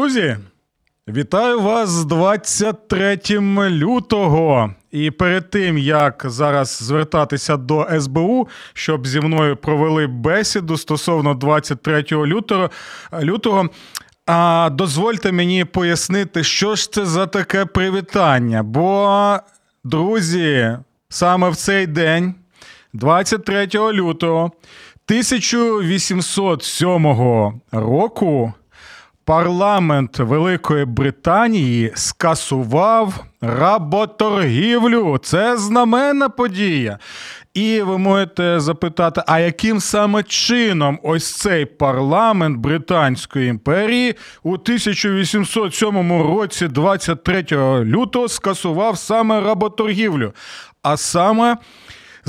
Друзі, вітаю вас з 23 лютого. І перед тим як зараз звертатися до СБУ, щоб зі мною провели бесіду стосовно 23 лютого, лютого а, дозвольте мені пояснити, що ж це за таке привітання. Бо, друзі, саме в цей день, 23 лютого 1807 року. Парламент Великої Британії скасував работоргівлю. Це знаменна подія. І ви можете запитати, а яким саме чином ось цей парламент Британської імперії у 1807 році, 23 лютого, скасував саме работоргівлю? А саме.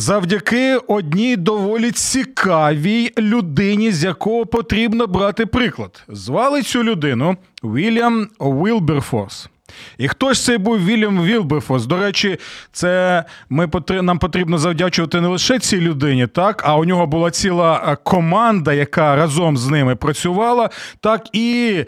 Завдяки одній доволі цікавій людині, з якого потрібно брати приклад. Звали цю людину Вільям Вілберфорс. І хто ж цей був Вільям Вілберфорс? До речі, це ми нам потрібно завдячувати не лише цій людині, так а у нього була ціла команда, яка разом з ними працювала, так і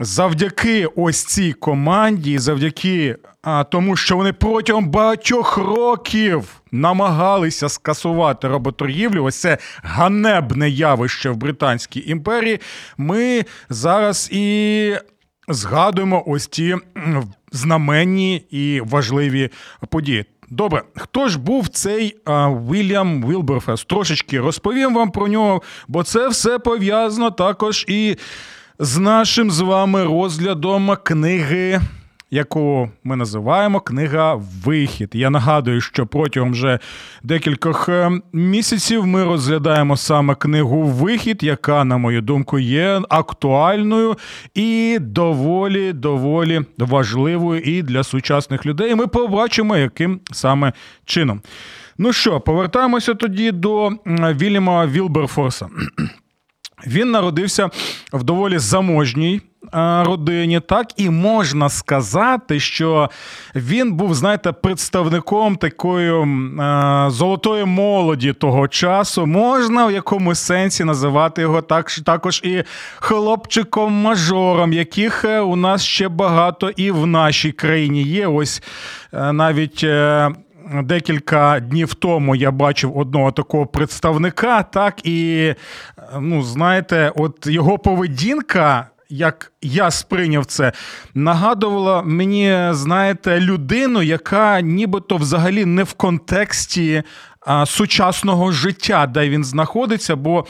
завдяки ось цій команді, завдяки а, тому, що вони протягом багатьох років намагалися скасувати роботоргівлю, ось це ганебне явище в Британській імперії. Ми зараз і згадуємо ось ті знаменні і важливі події. Добре, хто ж був цей а, Вільям Вілберфес? Трошечки розповім вам про нього, бо це все пов'язано також і з нашим з вами розглядом книги. Яку ми називаємо книга Вихід. Я нагадую, що протягом вже декількох е, місяців ми розглядаємо саме книгу Вихід, яка, на мою думку, є актуальною і доволі доволі важливою і для сучасних людей. Ми побачимо, яким саме чином. Ну що, повертаємося тоді до Вільяма Вілберфорса. Він народився в доволі заможній родині, так і можна сказати, що він був, знаєте, представником такої золотої молоді того часу. Можна в якомусь сенсі називати його так, також і хлопчиком-мажором, яких е, у нас ще багато і в нашій країні є. Ось е, навіть. Е, декілька днів тому я бачив одного такого представника, так і ну, знаєте, от його поведінка. Як я сприйняв це, нагадувала мені, знаєте, людину, яка нібито взагалі не в контексті а, сучасного життя, де він знаходиться, бо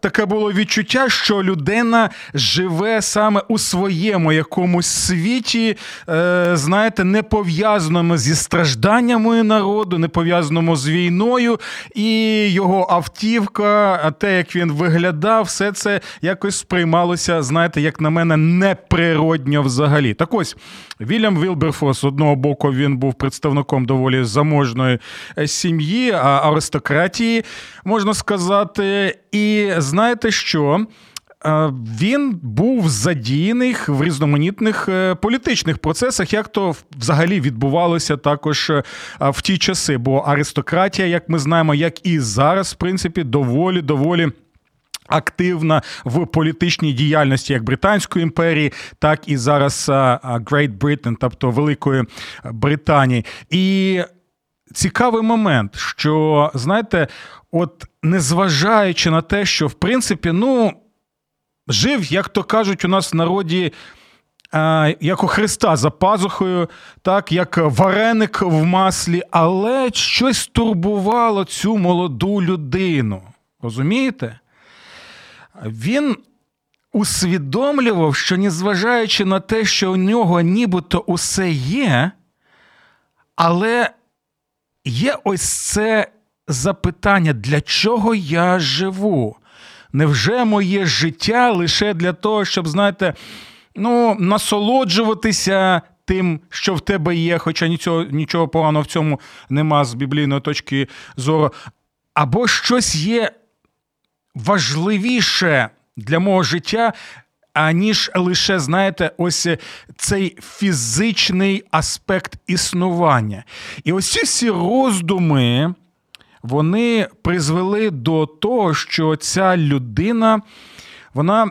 таке було відчуття, що людина живе саме у своєму якомусь світі, е, знаєте, не пов'язаному зі стражданнями народу, не пов'язаному з війною, і його автівка, те, як він виглядав, все це якось сприймалося, знаєте, як на мене, неприродньо взагалі. Так ось Вільям Вілберфос, з одного боку, він був представником доволі заможної е, сім'ї, аристократії, можна сказати. І знаєте що? Е, він був задіяний в різноманітних е, політичних процесах, як то взагалі відбувалося також е, в ті часи. Бо аристократія, як ми знаємо, як і зараз, в принципі, доволі доволі. Активна в політичній діяльності як Британської імперії, так і зараз Great Britain, тобто Великої Британії. І цікавий момент, що знаєте, от незважаючи на те, що в принципі, ну, жив, як то кажуть, у нас в народі. Як у Христа за пазухою, так як вареник в маслі, але щось турбувало цю молоду людину. Розумієте? Він усвідомлював, що незважаючи на те, що у нього нібито усе є, але є ось це запитання, для чого я живу? Невже моє життя лише для того, щоб, знаєте, ну, насолоджуватися тим, що в тебе є, хоча нічого, нічого поганого в цьому нема з біблійної точки зору, або щось є важливіше для мого життя. Аніж лише, знаєте, ось цей фізичний аспект існування. І ось ці роздуми, вони призвели до того, що ця людина вона е,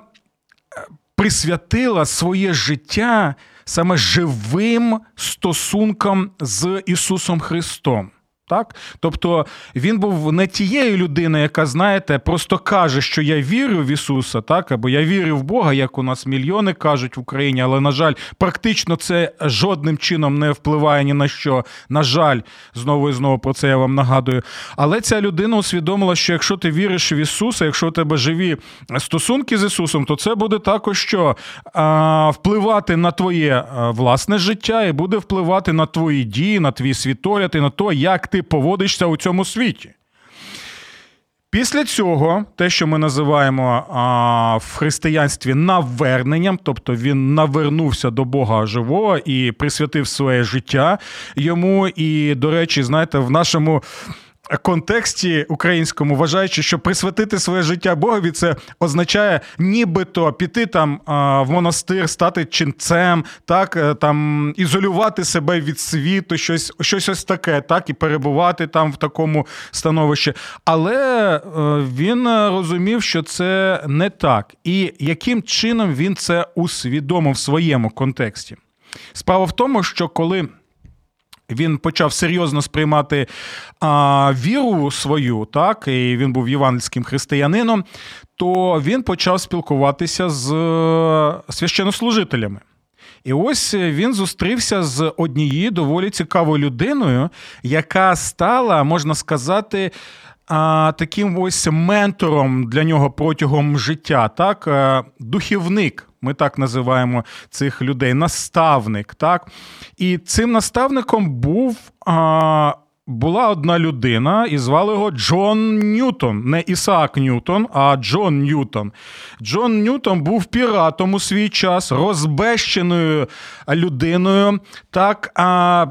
присвятила своє життя саме живим стосункам з Ісусом Христом. Так? Тобто він був не тією людиною, яка, знаєте, просто каже, що я вірю в Ісуса, так, або я вірю в Бога, як у нас мільйони кажуть в Україні, але, на жаль, практично це жодним чином не впливає ні на що. На жаль, знову і знову про це я вам нагадую. Але ця людина усвідомила, що якщо ти віриш в Ісуса, якщо у тебе живі стосунки з Ісусом, то це буде також що а, впливати на твоє власне життя і буде впливати на твої дії, на твій світогляд і на те, як ти поводишся у цьому світі. Після цього, те, що ми називаємо а, в християнстві наверненням, тобто він навернувся до Бога живого і присвятив своє життя йому. І, до речі, знаєте, в нашому контексті українському, вважаючи, що присвятити своє життя Богові, це означає нібито піти там в монастир, стати ченцем, так е, там ізолювати себе від світу, щось щось ось таке, так і перебувати там в такому становищі. Але е, він розумів, що це не так, і яким чином він це усвідомив в своєму контексті. Справа в тому, що коли він почав серйозно сприймати а, віру свою, так, і він був євангельським християнином, то він почав спілкуватися з е, священнослужителями. І ось він зустрівся з однією доволі цікавою людиною, яка стала, можна сказати, таким ось ментором для нього протягом життя, так, е, духівник. Ми так називаємо цих людей, наставник. так. І цим наставником був. А, була одна людина, і звали його Джон Ньютон, не Ісаак Ньютон, а Джон Ньютон. Джон Ньютон був піратом у свій час, розбещеною людиною. так, а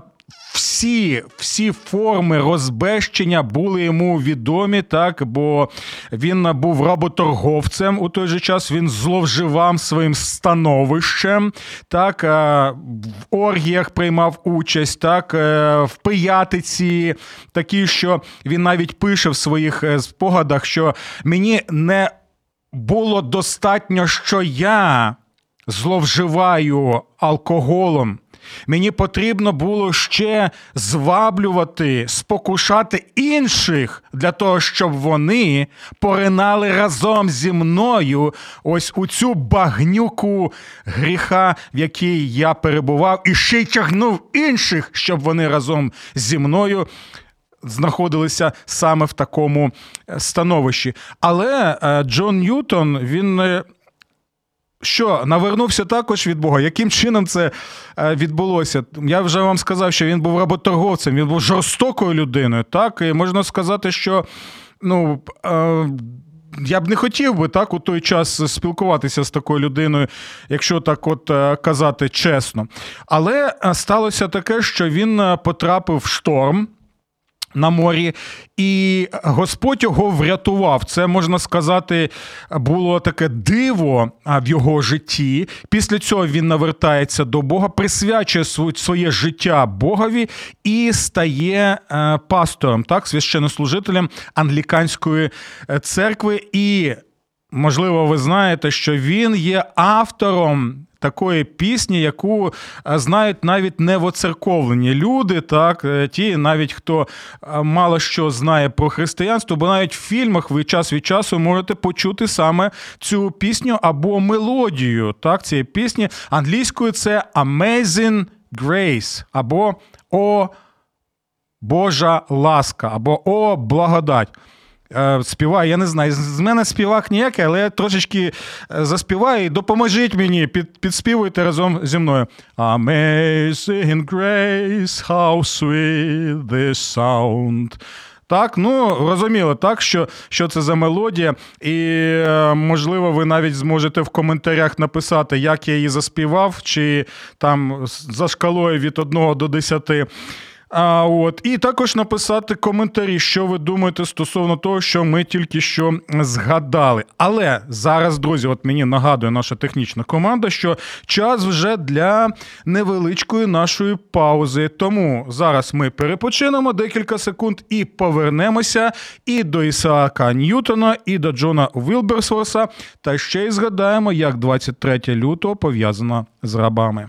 всі всі форми розбещення були йому відомі, так, бо він був работорговцем у той же час, він зловживав своїм становищем, так, в оргіях приймав участь, так, е, в пиятиці, такі, що він навіть пише в своїх е, спогадах, що мені не було достатньо, що я зловживаю алкоголем. Мені потрібно було ще зваблювати, спокушати інших для того, щоб вони поринали разом зі мною ось у цю багнюку гріха, в якій я перебував, і ще й тягнув інших, щоб вони разом зі мною. Знаходилися саме в такому е, становищі. Але е, Джон Ньютон він е, що навернувся також від Бога. Яким чином це е, відбулося? Я вже вам сказав, що він був работорговцем, він був жорстокою людиною. Так, і можна сказати, що ну. Е, я б не хотів би так у той час спілкуватися з такою людиною, якщо так от е, казати чесно. Але сталося таке, що він потрапив в шторм на морі, і Господь його врятував. Це можна сказати, було таке диво в його житті. Після цього він навертається до Бога, присвячує своє життя Богові і стає е, пастором, так, священнослужителем англіканської е, церкви. І можливо, ви знаєте, що він є автором такої пісні, яку е, знають навіть не воцерковлені люди, так е, ті, навіть хто е, мало що знає про християнство, бо навіть в фільмах ви час від часу можете почути саме цю пісню або мелодію так, цієї пісні. Англійською це Amazing Grace або О Божа ласка, або О благодать. Е, співаю, я не знаю. З мене співак ніякий, але я трошечки е, заспіваю і допоможіть мені, під, підспівуйте разом зі мною. Amazing grace, how sweet this sound. Так, ну розуміло, так, що що це за мелодія, і е, можливо, ви навіть зможете в коментарях написати, як я її заспівав, чи там за шкалою від 1 до 10. А от і також написати коментарі, що ви думаєте стосовно того, що ми тільки що згадали. Але зараз, друзі, от мені нагадує наша технічна команда, що час вже для невеличкої нашої паузи. Тому зараз ми перепочинемо декілька секунд і повернемося і до Ісаака Ньютона, і до Джона Вілберсворса, та ще й згадаємо, як 23 лютого пов'язано з рабами.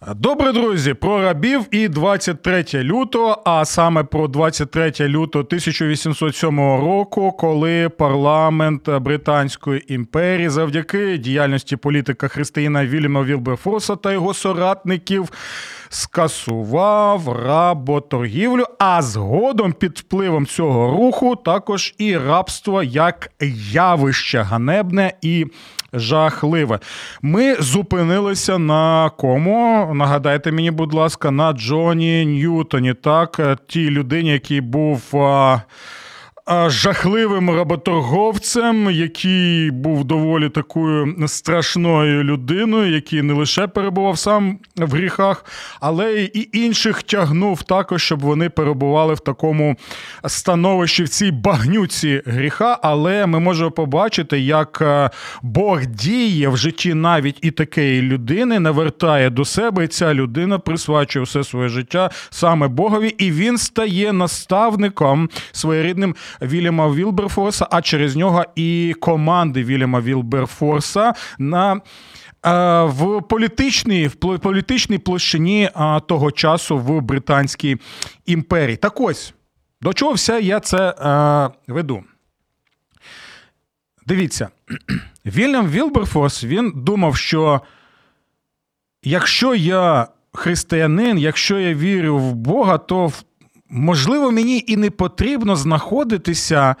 Добре, друзі, про рабів і 23 лютого, а саме про 23 лютого 1807 року, коли парламент Британської імперії завдяки діяльності політика християна Вільяма Вілберфорса та його соратників скасував работоргівлю, а згодом під впливом цього руху також і рабство як явище ганебне і жахливе. Ми зупинилися на кому? Нагадайте мені, будь ласка, на Джоні Ньютоні. Так, тій людині, який був жахливим работорговцем, який був доволі такою страшною людиною, який не лише перебував сам в гріхах, але і інших тягнув також, щоб вони перебували в такому становищі в цій багнюці гріха. Але ми можемо побачити, як е, Бог діє в житті навіть і такої людини, навертає до себе, і ця людина присвячує все своє життя саме Богові, і він стає наставником своєрідним Вільяма Вілберфорса, а через нього і команди Вільяма Вілберфорса на е, в політичній в політичній площині е, того часу в Британській імперії. Так ось до чого все я це е, веду. Дивіться, Вільям Вілберфорс він думав, що якщо я християнин, якщо я вірю в Бога, то можливо, мені і не потрібно знаходитися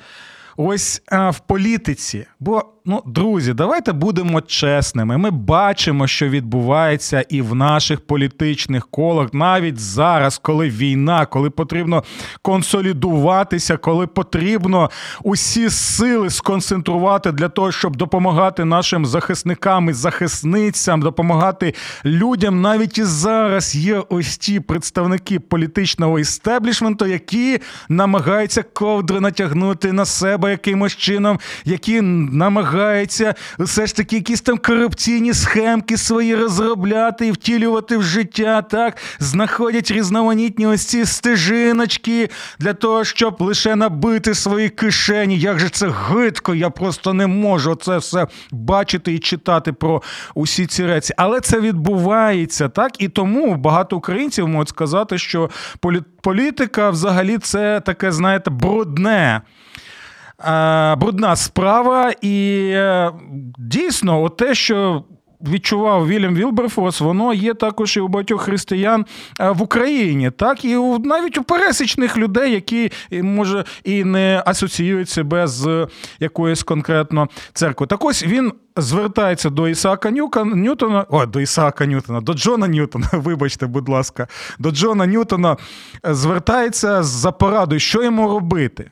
ось а, в політиці. Бо Ну, друзі, давайте будемо чесними. Ми бачимо, що відбувається і в наших політичних колах, навіть зараз, коли війна, коли потрібно консолідуватися, коли потрібно усі сили сконцентрувати для того, щоб допомагати нашим захисникам і захисницям, допомагати людям. Навіть і зараз є ось ті представники політичного істеблішменту, які намагаються ковдри натягнути на себе якимось чином, які намагаються намагається все ж таки якісь там корупційні схемки свої розробляти і втілювати в життя. Так знаходять різноманітні ось ці стежиночки для того, щоб лише набити свої кишені. Як же це гидко? Я просто не можу це все бачити і читати про усі ці речі. Але це відбувається так, і тому багато українців можуть сказати, що політика взагалі це таке, знаєте, брудне. Е, брудна справа, і е, дійсно, те, що. Відчував Вільям Вілберфос, воно є також і у багатьох християн е, в Україні, так і у навіть у пересічних людей, які може і не асоціюють себе з якоюсь конкретно церквою. Так ось він звертається до Ісаака Ньютона, о, до Ісаака Ньютона, до Джона Ньютона, вибачте, будь ласка, до Джона Ньютона звертається за порадою, що йому робити.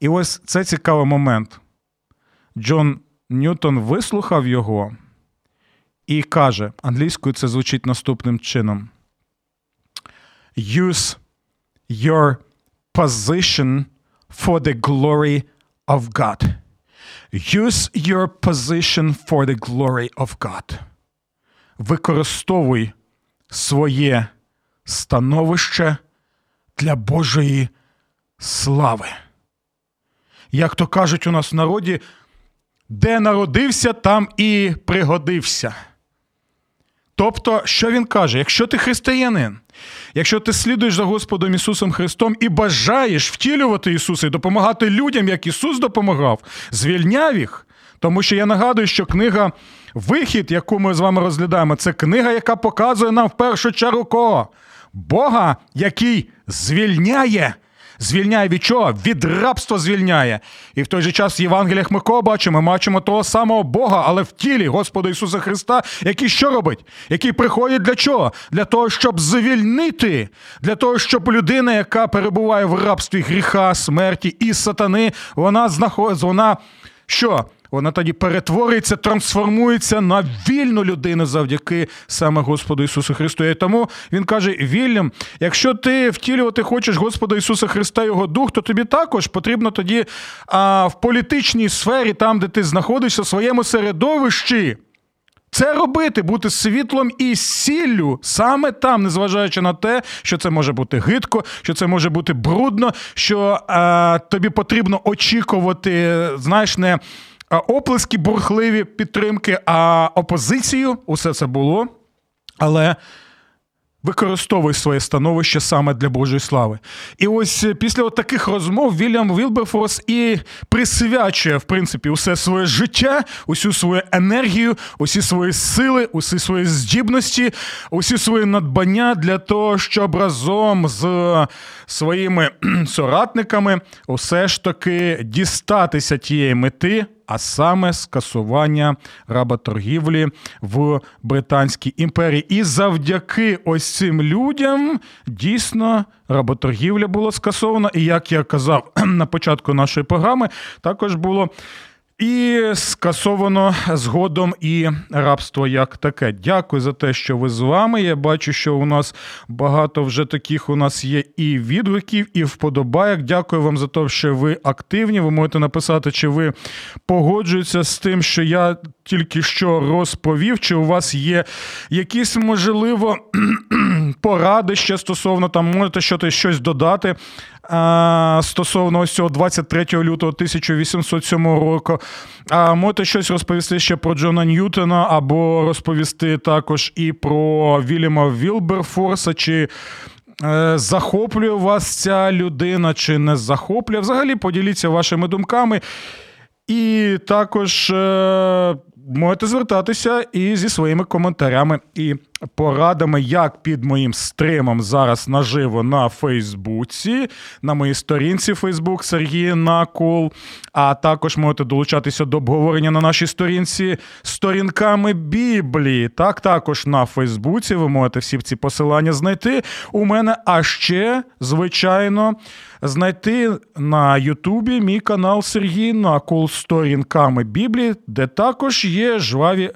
І ось це цікавий момент. Джон Ньютон вислухав його і каже: англійською це звучить наступним чином: Use your position for the glory of God. Use your position for the glory of God. Використовуй своє становище для Божої слави як то кажуть у нас в народі, де народився, там і пригодився. Тобто, що він каже? Якщо ти християнин, якщо ти слідуєш за Господом Ісусом Христом і бажаєш втілювати Ісуса і допомагати людям, як Ісус допомагав, звільняв їх. Тому що я нагадую, що книга Вихід, яку ми з вами розглядаємо, це книга, яка показує нам в першу чергу кого? Бога, який звільняє. Звільняє від чого? Від рабства звільняє. І в той же час в Євангеліях ми кого бачимо? Ми бачимо того самого Бога, але в тілі Господа Ісуса Христа, який що робить? Який приходить для чого? Для того, щоб звільнити, для того, щоб людина, яка перебуває в рабстві гріха, смерті і сатани, вона знаходить, вона що? Вона тоді перетворюється, трансформується на вільну людину завдяки саме Господу Ісусу Христу. І тому він каже: Вільям, якщо ти втілювати хочеш Господа Ісуса Христа, Його Дух, то тобі також потрібно тоді а, в політичній сфері, там, де ти знаходишся, в своєму середовищі. Це робити, бути світлом і сіллю саме там, незважаючи на те, що це може бути гидко, що це може бути брудно, що е, тобі потрібно очікувати, знаєш, не оплески бурхливі підтримки, а опозицію. Усе це було. Але використовуй своє становище саме для Божої слави. І ось після от таких розмов Вільям Вілберфорс і присвячує, в принципі, усе своє життя, усю свою енергію, усі свої сили, усі свої здібності, усі свої надбання для того, щоб разом з своїми соратниками усе ж таки дістатися тієї мети а саме скасування работоргівлі в Британській імперії. І завдяки ось цим людям дійсно работоргівля була скасована. І як я казав на початку нашої програми, також було. І скасовано згодом і рабство як таке. Дякую за те, що ви з вами. Я бачу, що у нас багато вже таких у нас є і відгуків, і вподобайок. Дякую вам за те, що ви активні. Ви можете написати, чи ви погоджуєтеся з тим, що я тільки що розповів, чи у вас є якісь можливо поради ще стосовно там, можете щось додати стосовно ось цього 23 лютого 1807 року. А можете щось розповісти ще про Джона Ньютона, або розповісти також і про Вільяма Вілберфорса, чи е, захоплює вас ця людина, чи не захоплює? Взагалі поділіться вашими думками. І також е, можете звертатися і зі своїми коментарями і порадами, як під моїм стримом зараз наживо на Фейсбуці, на моїй сторінці Фейсбук Сергій Накул. А також можете долучатися до обговорення на нашій сторінці сторінками Біблії. Так, також на Фейсбуці ви можете всі ці посилання знайти. У мене а ще, звичайно, знайти на Ютубі мій канал Сергій Накул сторінками Біблії, де також є жваві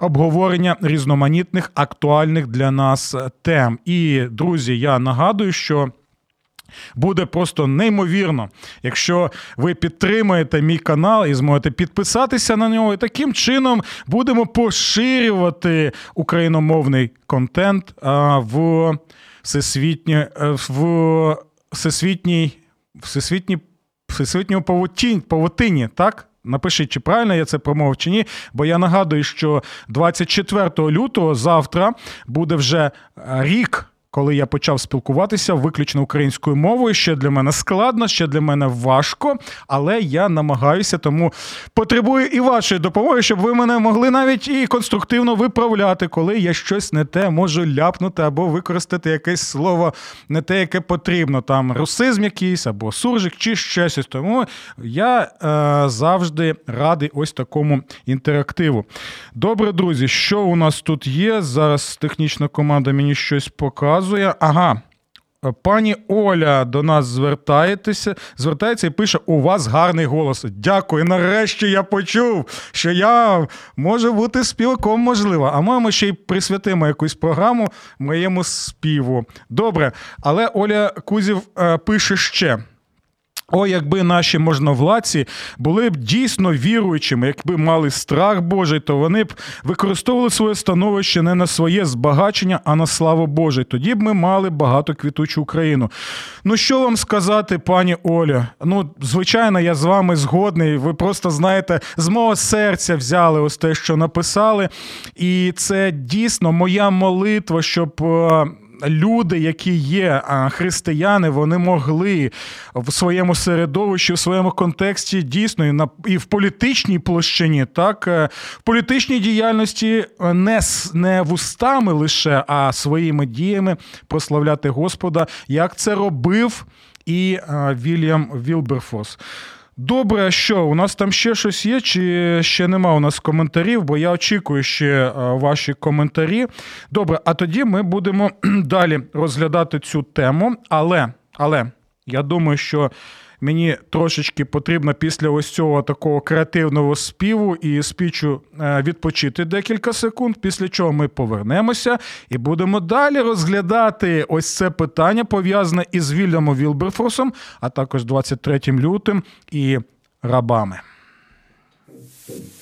обговорення різноманітних актуальних для нас тем. І, друзі, я нагадую, що. Буде просто неймовірно, якщо ви підтримаєте мій канал і зможете підписатися на нього, і таким чином будемо поширювати україномовний контент в всесвітній в всесвітній всесвітній всесвітньому павутині, так? Напишіть, чи правильно я це промовив чи ні, бо я нагадую, що 24 лютого завтра буде вже рік коли я почав спілкуватися виключно українською мовою, ще для мене складно, ще для мене важко, але я намагаюся, тому потребую і вашої допомоги, щоб ви мене могли навіть і конструктивно виправляти, коли я щось не те можу ляпнути або використати якесь слово не те, яке потрібно. Там русизм якийсь або суржик, чи щось. Тому я е, завжди радий ось такому інтерактиву. Добре, друзі, що у нас тут є? Зараз технічна команда мені щось показує показує, ага. Пані Оля до нас звертається, звертається і пише: у вас гарний голос. Дякую. Нарешті я почув, що я можу бути співаком, можливо. А ми ще й присвятимо якусь програму моєму співу. Добре, але Оля Кузів е, пише ще. О, якби наші можновладці були б дійсно віруючими, якби мали страх Божий, то вони б використовували своє становище не на своє збагачення, а на славу Божий. Тоді б ми мали багато квітучу Україну. Ну що вам сказати, пані Оля? Ну, звичайно, я з вами згодний. Ви просто знаєте, з мого серця взяли ось те, що написали, і це дійсно моя молитва, щоб. Люди, які є християни, вони могли в своєму середовищі, в своєму контексті дійсно і в політичній площині, так е, в політичній діяльності е, не не вустами лише, а своїми діями прославляти Господа, як це робив і е, Вільям Вілберфос. Добре, а що у нас там ще щось є, чи ще нема у нас коментарів, бо я очікую ще е, ваші коментарі. Добре, а тоді ми будемо далі розглядати цю тему. Але, але я думаю, що мені трошечки потрібно після ось цього такого креативного співу і спічу е, відпочити декілька секунд, після чого ми повернемося і будемо далі розглядати ось це питання, пов'язане із Вільямом Вілберфорсом, а також 23 лютим і рабами.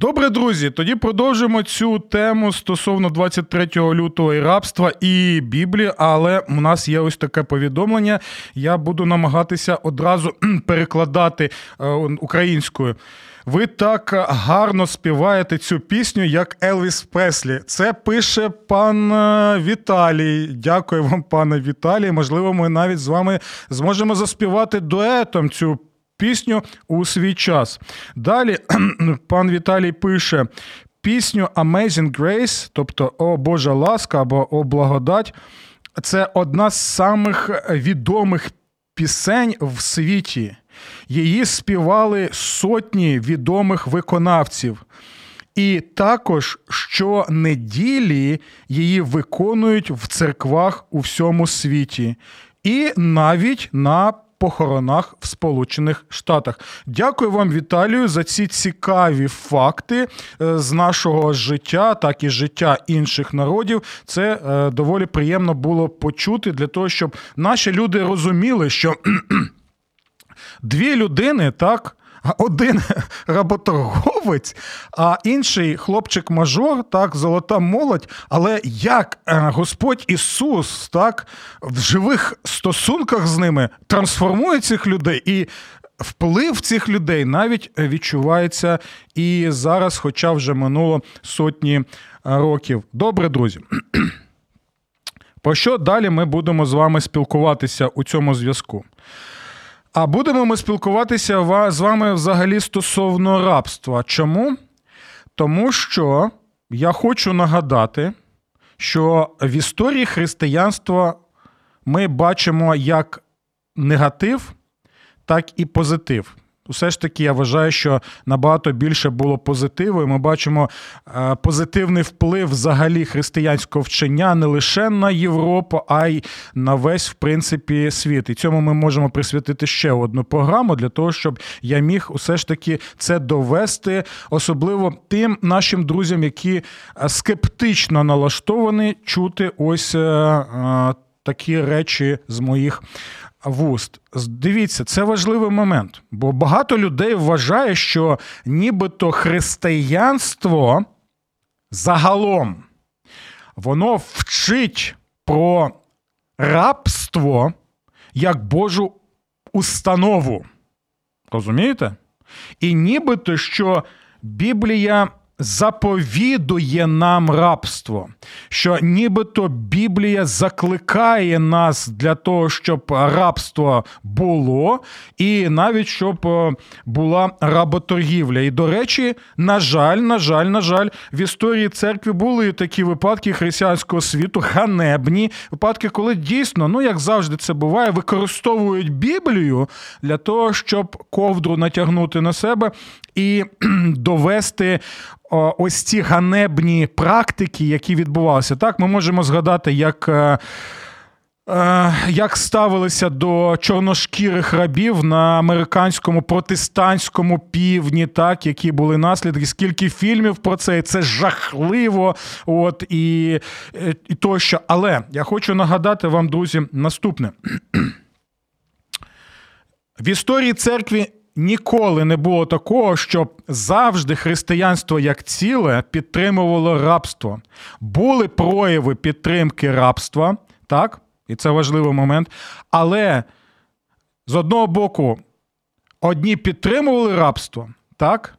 Добре, друзі. Тоді продовжимо цю тему стосовно 23 лютого і рабства і Біблії. Але у нас є ось таке повідомлення. Я буду намагатися одразу перекладати е, українською. Ви так гарно співаєте цю пісню, як Елвіс Преслі. Це пише пан е, Віталій. Дякую вам, пане Віталій. Можливо, ми навіть з вами зможемо заспівати дуетом цю пісню у свій час. Далі пан Віталій пише пісню Amazing Grace, тобто О Божа ласка або О благодать. Це одна з самих відомих пісень в світі. Її співали сотні відомих виконавців. І також щонеділі її виконують в церквах у всьому світі, і навіть на похоронах в Сполучених Штатах. Дякую вам, Віталію, за ці цікаві факти е, з нашого життя, так і життя інших народів. Це е, доволі приємно було почути для того, щоб наші люди розуміли, що дві людини так один работорговець, а інший хлопчик-мажор, так, золота молодь. Але як е, Господь Ісус так, в живих стосунках з ними трансформує цих людей і. Вплив цих людей навіть відчувається і зараз, хоча вже минуло сотні років. Добре, друзі. Про що далі ми будемо з вами спілкуватися у цьому зв'язку? А будемо ми спілкуватися з вами взагалі стосовно рабства. Чому? Тому що я хочу нагадати, що в історії християнства ми бачимо як негатив, так і позитив. Все ж таки, я вважаю, що набагато більше було позитиву. і Ми бачимо е, позитивний вплив взагалі християнського вчення не лише на Європу, а й на весь в принципі світ. І цьому ми можемо присвятити ще одну програму для того, щоб я міг усе ж таки це довести, особливо тим нашим друзям, які е, скептично налаштовані чути ось е, такі речі з моїх вуст. Дивіться, це важливий момент, бо багато людей вважає, що нібито християнство загалом воно вчить про рабство як Божу установу. Розумієте? І нібито що Біблія заповідує нам рабство, що нібито Біблія закликає нас для того, щоб рабство було, і навіть щоб е, була работоргівля. І, до речі, на жаль, на жаль, на жаль, в історії церкви були такі випадки християнського світу, ганебні випадки, коли дійсно, ну як завжди це буває, використовують Біблію для того, щоб ковдру натягнути на себе і довести ось ці ганебні практики, які відбувалися. Так, ми можемо згадати, як. Е, е, як ставилися до чорношкірих рабів на американському протестантському півдні, так які були наслідки? Скільки фільмів про це? І це жахливо, от і, і тощо. Але я хочу нагадати вам, друзі, наступне. В історії церкви ніколи не було такого, щоб завжди християнство як ціле підтримувало рабство. Були прояви підтримки рабства, так, і це важливий момент. Але з одного боку, одні підтримували рабство, так.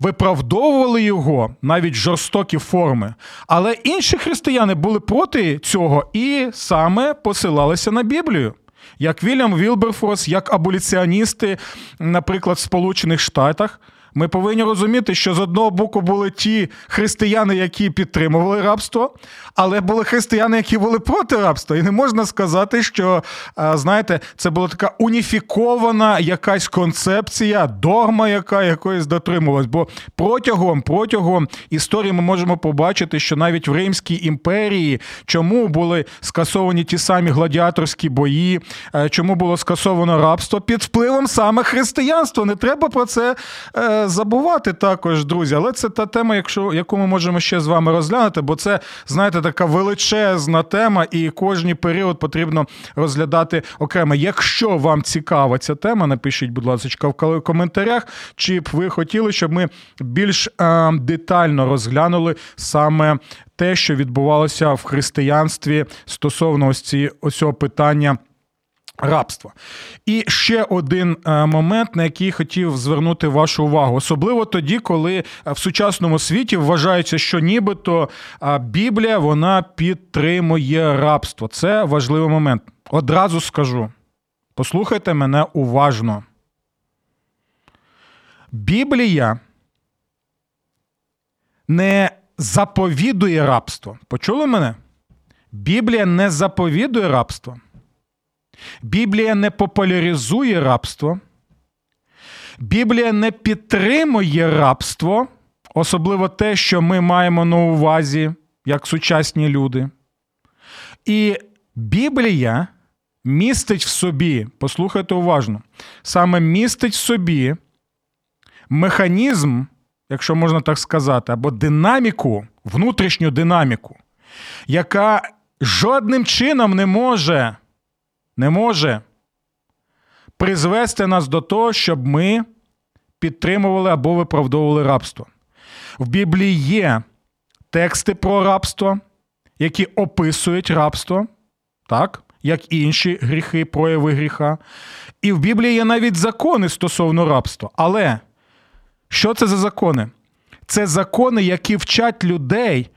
Виправдовували його навіть жорстокі форми, але інші християни були проти цього і саме посилалися на Біблію як Вільям Вілберфорс, як аболіціоністи, наприклад, в Сполучених Штатах. Ми повинні розуміти, що з одного боку були ті християни, які підтримували рабство, але були християни, які були проти рабства. І не можна сказати, що знаєте, це була така уніфікована якась концепція, догма, яка якоїсь дотримувалась. Бо протягом протягом історії ми можемо побачити, що навіть в Римській імперії чому були скасовані ті самі гладіаторські бої, е, чому було скасовано рабство під впливом саме християнства. Не треба про це. Забувати також, друзі, але це та тема, якщо, яку ми можемо ще з вами розглянути, бо це, знаєте, така величезна тема, і кожний період потрібно розглядати окремо. Якщо вам цікава ця тема, напишіть, будь ласка, в коментарях, чи б ви хотіли, щоб ми більш е, детально розглянули саме те, що відбувалося в християнстві стосовно ось цього питання рабства. І ще один е, момент, на який хотів звернути вашу увагу, особливо тоді, коли е, в сучасному світі вважається, що нібито е, Біблія вона підтримує рабство. Це важливий момент. Одразу скажу. Послухайте мене уважно. Біблія не заповідує рабство. Почули мене? Біблія не заповідує рабство. Біблія не популяризує рабство. Біблія не підтримує рабство, особливо те, що ми маємо на увазі як сучасні люди. І Біблія містить в собі, послухайте уважно, саме містить в собі механізм, якщо можна так сказати, або динаміку, внутрішню динаміку, яка жодним чином не може не може призвести нас до того, щоб ми підтримували або виправдовували рабство. В Біблії є тексти про рабство, які описують рабство, так, як інші гріхи, прояви гріха. І в Біблії є навіть закони стосовно рабства. Але що це за закони? Це закони, які вчать людей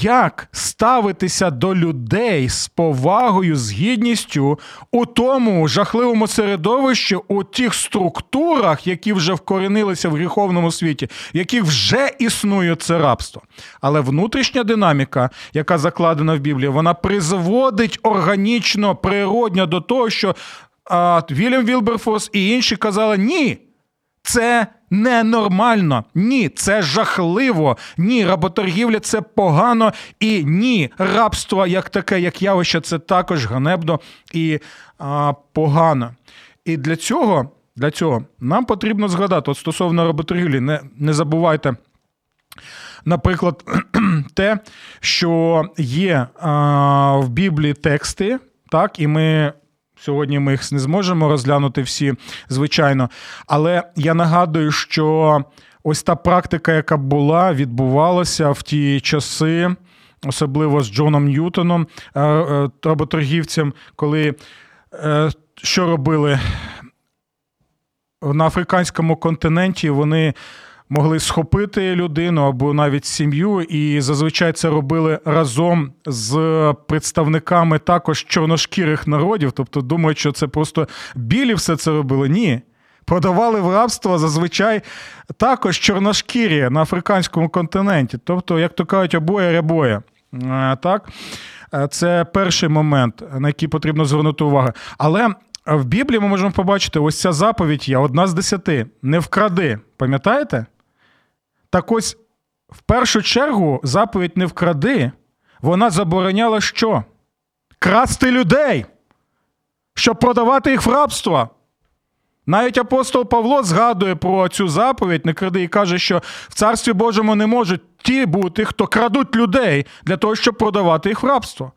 як ставитися до людей з повагою, з гідністю у тому жахливому середовищі, у тих структурах, які вже вкоренилися в гріховному світі, в яких вже існує це рабство. Але внутрішня динаміка, яка закладена в Біблії, вона призводить органічно, природньо до того, що а, Вільям Вілберфорс і інші казали ні. Це ненормально. Ні, це жахливо. Ні, работоргівля це погано. І ні, рабство як таке, як явище, це також ганебно і а, погано. І для цього для цього нам потрібно згадати от стосовно работоргівлі, не, не забувайте. Наприклад, те, що є а, в Біблії тексти, так, і ми Сьогодні ми їх не зможемо розглянути всі, звичайно. Але я нагадую, що ось та практика, яка була, відбувалася в ті часи, особливо з Джоном Ньютоном, е, е, работоргівцем, коли е, що робили на африканському континенті, вони могли схопити людину або навіть сім'ю, і зазвичай це робили разом з представниками також чорношкірих народів. Тобто думають, що це просто білі все це робили. Ні. Продавали в рабство зазвичай також чорношкірі на африканському континенті. Тобто, як то кажуть, обоє рябоє. Е, так? Е, це перший момент, на який потрібно звернути увагу. Але в Біблії ми можемо побачити, ось ця заповідь є одна з десяти. Не вкради. Пам'ятаєте? Так ось, в першу чергу, заповідь не вкради, вона забороняла що? Красти людей, щоб продавати їх в рабство. Навіть апостол Павло згадує про цю заповідь, не кради, і каже, що в Царстві Божому не можуть ті бути, хто крадуть людей для того, щоб продавати їх в рабство.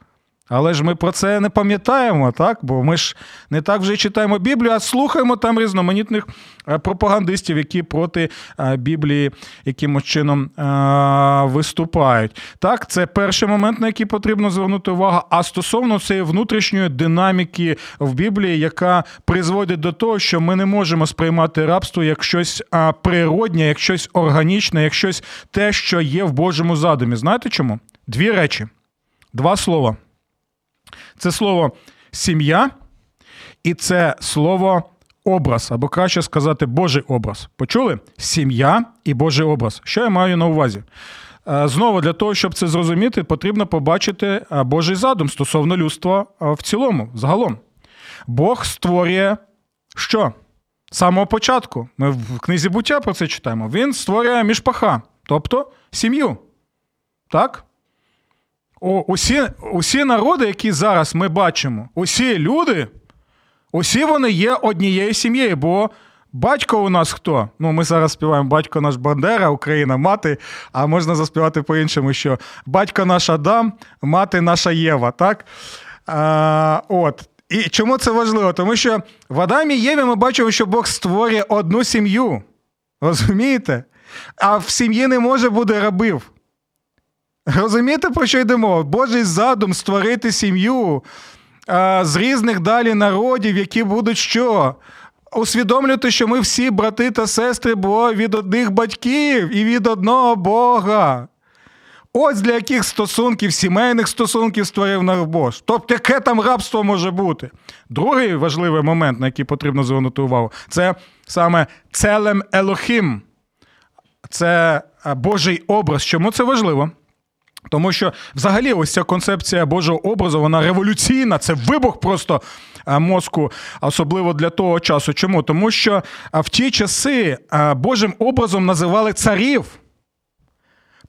Але ж ми про це не пам'ятаємо, так? Бо ми ж не так вже читаємо Біблію, а слухаємо там різноманітних е, пропагандистів, які проти е, Біблії якимось чином е, виступають. Так, це перший момент, на який потрібно звернути увагу. А стосовно цієї внутрішньої динаміки в Біблії, яка призводить до того, що ми не можемо сприймати рабство як щось природнє, як щось органічне, як щось те, що є в Божому задумі. Знаєте чому? Дві речі, два слова. Це слово сім'я і це слово образ, або краще сказати, Божий образ. Почули? Сім'я і Божий образ. Що я маю на увазі? Е, знову для того, щоб це зрозуміти, потрібно побачити е, Божий задум стосовно людства е, в цілому, загалом. Бог створює що? З самого початку. Ми в книзі буття про це читаємо. Він створює мішпаха, тобто сім'ю. Так? Усі, усі народи, які зараз ми бачимо, усі люди, усі вони є однією сім'єю, бо батько у нас хто? Ну, ми зараз співаємо батько наш Бандера, Україна, мати, а можна заспівати по-іншому, що батько наш Адам, мати наша Єва, так? А, От. І чому це важливо? Тому що в Адамі Єві ми бачимо, що Бог створює одну сім'ю. Розумієте? А в сім'ї не може бути рабів. Розумієте, про що йдемо? Божий задум створити сім'ю а, з різних далі народів, які будуть що? Усвідомлювати, що ми всі брати та сестри, бо від одних батьків і від одного Бога. Ось для яких стосунків, сімейних стосунків створив наш Бог. Тобто, яке там рабство може бути? Другий важливий момент, на який потрібно звернути увагу, це саме целем Елохим. Це Божий образ. Чому це важливо? Тому що взагалі ось ця концепція Божого образу, вона революційна, це вибух просто мозку, особливо для того часу. Чому? Тому що в ті часи Божим образом називали царів.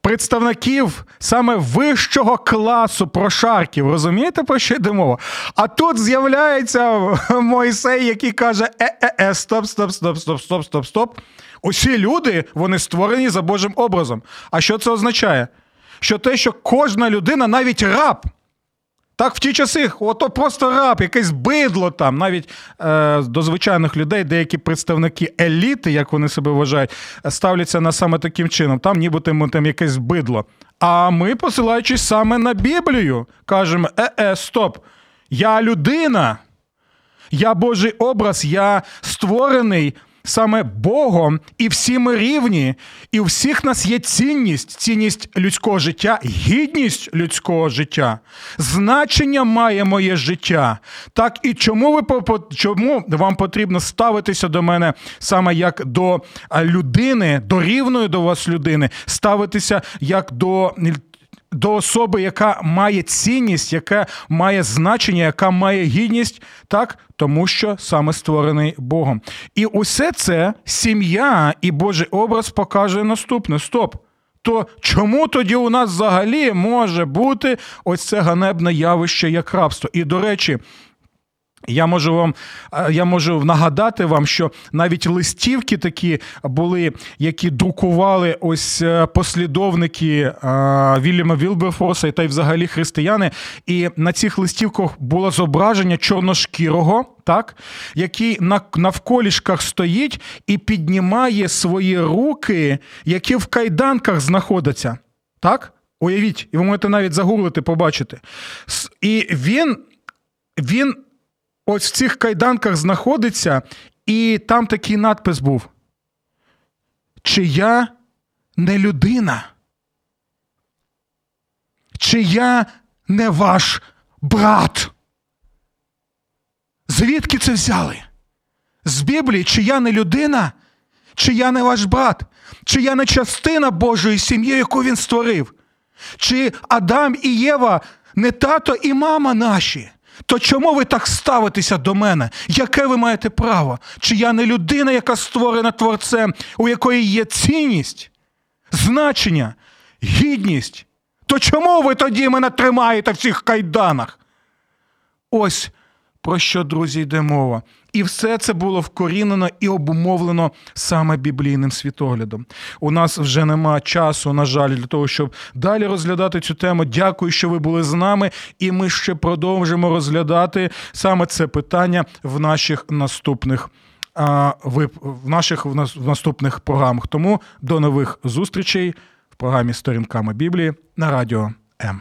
Представників саме вищого класу прошарків, розумієте, про що йде мова? А тут з'являється Мойсей, який каже: е-е-е, стоп, стоп, стоп, стоп, стоп, стоп, стоп. Усі люди вони створені за Божим образом. А що це означає? Що те, що кожна людина, навіть раб, так в ті часи, ото просто раб, якесь бидло там, навіть е, до звичайних людей, деякі представники еліти, як вони себе вважають, ставляться на саме таким чином, там нібито там якесь бидло. А ми, посилаючись саме на Біблію, кажемо: е-е, стоп, я людина, я Божий образ, я створений саме Богом, і всі ми рівні, і у всіх нас є цінність, цінність людського життя, гідність людського життя, значення має моє життя. Так і чому ви чому вам потрібно ставитися до мене саме як до людини, до рівної до вас людини, ставитися як до до особи, яка має цінність, яка має значення, яка має гідність, так тому що саме створений Богом. І усе це сім'я і Божий образ покаже наступне: стоп. То чому тоді у нас взагалі може бути ось це ганебне явище як рабство? І до речі, я можу вам я можу нагадати вам, що навіть листівки такі були, які друкували ось е, послідовники Вільяма Вілберфорса та й взагалі християни. І на цих листівках було зображення чорношкірого, так, який на навколішках стоїть і піднімає свої руки, які в кайданках знаходяться. Так? Уявіть, і ви можете навіть загуглити, побачити. І він. він ось в цих кайданках знаходиться, і там такий надпис був: чи я не людина? Чи я не ваш брат? Звідки це взяли? З Біблії, чи я не людина, чи я не ваш брат, чи я не частина Божої сім'ї, яку він створив? Чи Адам і Єва не тато і мама наші? То чому ви так ставитеся до мене? Яке ви маєте право? Чи я не людина, яка створена творцем, у якої є цінність, значення, гідність? То чому ви тоді мене тримаєте в цих кайданах? Ось про що, друзі, йде мова. І все це було вкорінено і обумовлено саме біблійним світоглядом. У нас вже нема часу, на жаль, для того, щоб далі розглядати цю тему. Дякую, що ви були з нами, і ми ще продовжимо розглядати саме це питання в наших наступних. В наших в наступних програмах. Тому до нових зустрічей в програмі Сторінками Біблії на радіо М.